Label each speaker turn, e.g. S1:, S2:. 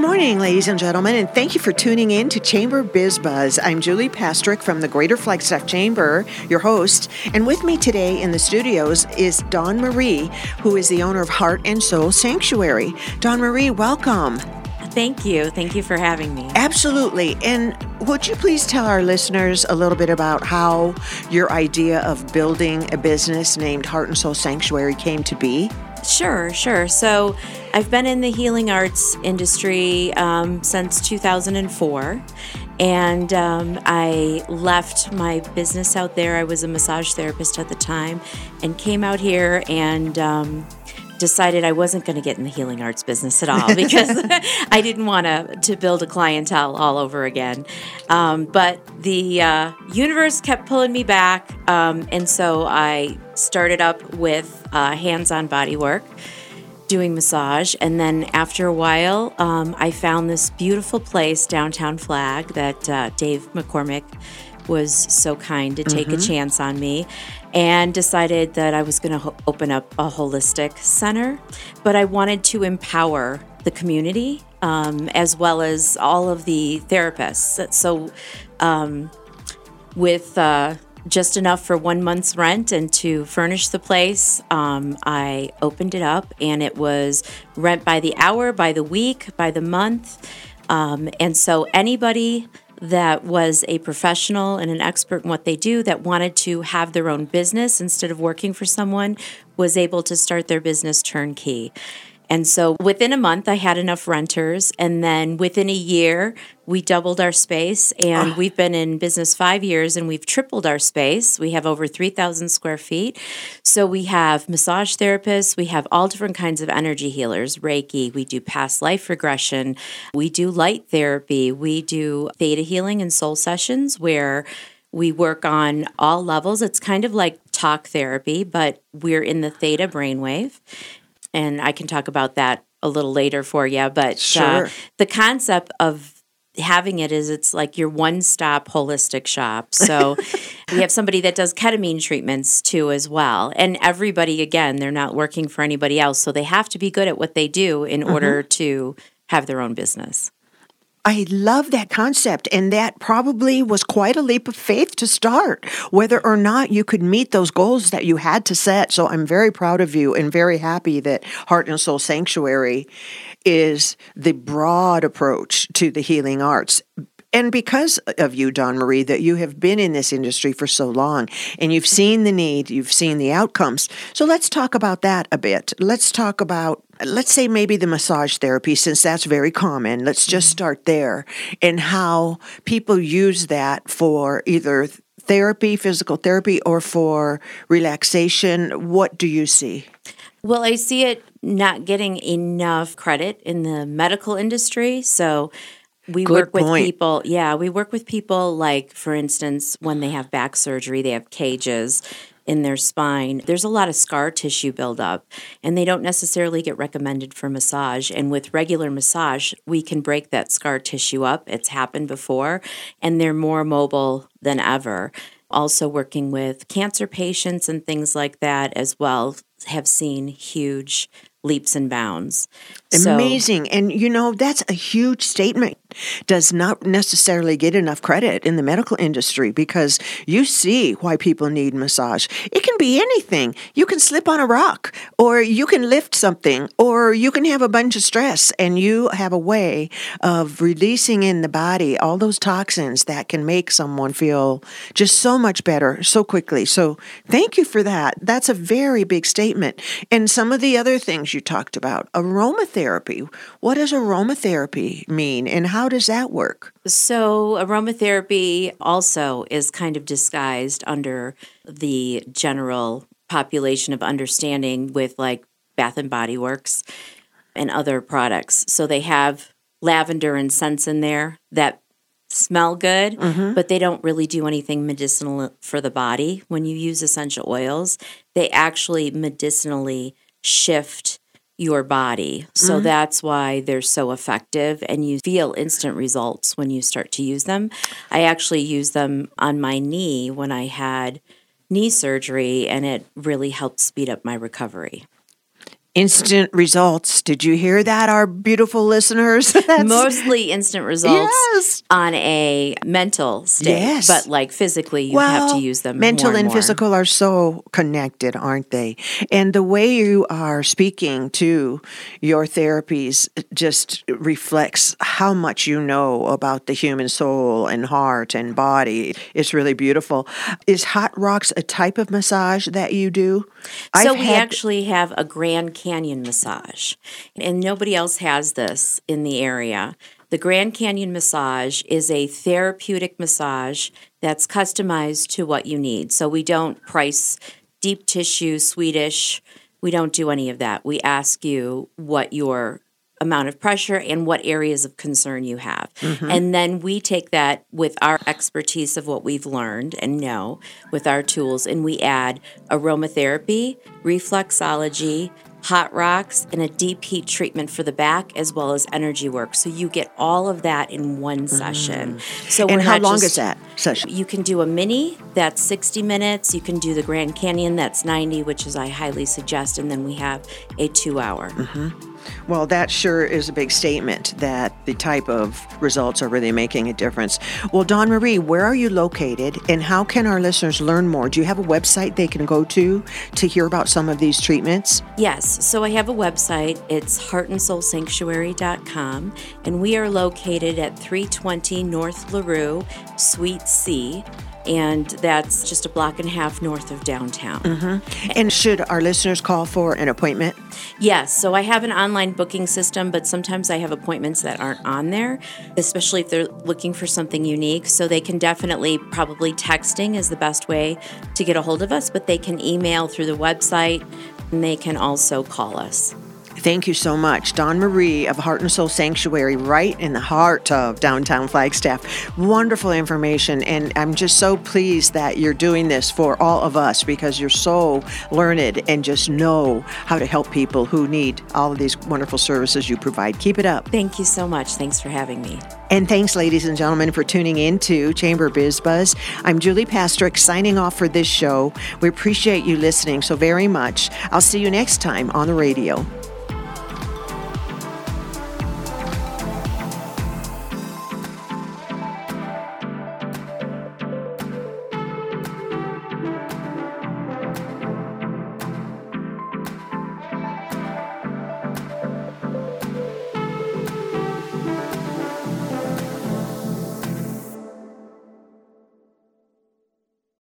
S1: Good morning, ladies and gentlemen, and thank you for tuning in to Chamber Biz Buzz. I'm Julie Pastrick from the Greater Flagstaff Chamber, your host, and with me today in the studios is Dawn Marie, who is the owner of Heart and Soul Sanctuary. Dawn Marie, welcome.
S2: Thank you. Thank you for having me.
S1: Absolutely. And would you please tell our listeners a little bit about how your idea of building a business named Heart and Soul Sanctuary came to be?
S2: Sure, sure. So I've been in the healing arts industry um, since 2004. And um, I left my business out there. I was a massage therapist at the time and came out here and um, decided I wasn't going to get in the healing arts business at all because I didn't want to to build a clientele all over again. Um, but the uh, universe kept pulling me back, um, and so I started up with uh, hands-on body work. Doing massage, and then after a while, um, I found this beautiful place downtown Flag that uh, Dave McCormick was so kind to take mm-hmm. a chance on me and decided that I was going to ho- open up a holistic center, but I wanted to empower the community um, as well as all of the therapists. So, um, with uh, just enough for one month's rent and to furnish the place, um, I opened it up, and it was rent by the hour, by the week, by the month. Um, and so, anybody that was a professional and an expert in what they do that wanted to have their own business instead of working for someone was able to start their business turnkey. And so within a month, I had enough renters. And then within a year, we doubled our space. And oh. we've been in business five years and we've tripled our space. We have over 3,000 square feet. So we have massage therapists, we have all different kinds of energy healers, Reiki, we do past life regression, we do light therapy, we do theta healing and soul sessions where we work on all levels. It's kind of like talk therapy, but we're in the theta brainwave and I can talk about that a little later for you. But uh,
S1: sure.
S2: uh, the concept of having it is it's like your one stop holistic shop. So we have somebody that does ketamine treatments too as well. And everybody again, they're not working for anybody else, so they have to be good at what they do in mm-hmm. order to have their own business.
S1: I love that concept. And that probably was quite a leap of faith to start, whether or not you could meet those goals that you had to set. So I'm very proud of you and very happy that Heart and Soul Sanctuary is the broad approach to the healing arts and because of you, Dawn Marie, that you have been in this industry for so long and you've seen the need, you've seen the outcomes. So let's talk about that a bit. Let's talk about, let's say maybe the massage therapy, since that's very common. Let's just mm-hmm. start there and how people use that for either therapy, physical therapy, or for relaxation. What do you see?
S2: Well, I see it not getting enough credit in the medical industry. So, we
S1: Good
S2: work with
S1: point.
S2: people yeah we work with people like for instance when they have back surgery they have cages in their spine there's a lot of scar tissue buildup and they don't necessarily get recommended for massage. And with regular massage we can break that scar tissue up. It's happened before and they're more mobile than ever. Also working with cancer patients and things like that as well have seen huge leaps and bounds.
S1: Amazing. So, and you know, that's a huge statement. Does not necessarily get enough credit in the medical industry because you see why people need massage. It can be anything. You can slip on a rock, or you can lift something, or you can have a bunch of stress, and you have a way of releasing in the body all those toxins that can make someone feel just so much better so quickly. So, thank you for that. That's a very big statement. And some of the other things you talked about aromatherapy aromatherapy. What does aromatherapy mean and how does that work?
S2: So, aromatherapy also is kind of disguised under the general population of understanding with like Bath and Body Works and other products. So, they have lavender and scents in there that smell good, mm-hmm. but they don't really do anything medicinal for the body. When you use essential oils, they actually medicinally shift your body. So mm-hmm. that's why they're so effective and you feel instant results when you start to use them. I actually used them on my knee when I had knee surgery and it really helped speed up my recovery.
S1: Instant results. Did you hear that, our beautiful listeners? That's,
S2: Mostly instant results
S1: Yes.
S2: on a mental state,
S1: Yes.
S2: but like physically, you have to use them.
S1: Mental and
S2: more.
S1: physical are so connected, aren't they? And the way you are speaking to your therapies just reflects how much you know about the human soul and heart and body. It's really beautiful. Is hot rocks a type of massage that you do?
S2: So
S1: I've
S2: we
S1: had-
S2: actually have a Grand Canyon massage, and nobody else has this in the area. The Grand Canyon massage is a therapeutic massage that's customized to what you need. So we don't price deep tissue, Swedish. We don't do any of that. We ask you what your amount of pressure and what areas of concern you have. Mm-hmm. And then we take that with our expertise of what we've learned and know with our tools, and we add aromatherapy, reflexology, hot rocks, and a deep heat treatment for the back, as well as energy work. So you get all of that in one mm. session. So
S1: And how long
S2: just-
S1: is that session?
S2: you can do a mini that's 60 minutes. You can do the Grand Canyon that's 90, which is I highly suggest. And then we have a two hour. Mm-hmm.
S1: Well, that sure is a big statement that the type of results are really making a difference. Well, Dawn Marie, where are you located and how can our listeners learn more? Do you have a website they can go to to hear about some of these treatments?
S2: Yes, so I have a website. It's heartandsoulsanctuary.com, and we are located at 320 North LaRue, Suite C, and that's just a block and a half north of downtown. Mm-hmm.
S1: And should our listeners call for an appointment?
S2: Yes, so I have an online booking system, but sometimes I have appointments that aren't on there, especially if they're looking for something unique. So they can definitely, probably texting is the best way to get a hold of us, but they can email through the website and they can also call us.
S1: Thank you so much. Dawn Marie of Heart and Soul Sanctuary, right in the heart of downtown Flagstaff. Wonderful information. And I'm just so pleased that you're doing this for all of us because you're so learned and just know how to help people who need all of these wonderful services you provide. Keep it up.
S2: Thank you so much. Thanks for having me.
S1: And thanks, ladies and gentlemen, for tuning in to Chamber Biz Buzz. I'm Julie Pastrick signing off for this show. We appreciate you listening so very much. I'll see you next time on the radio.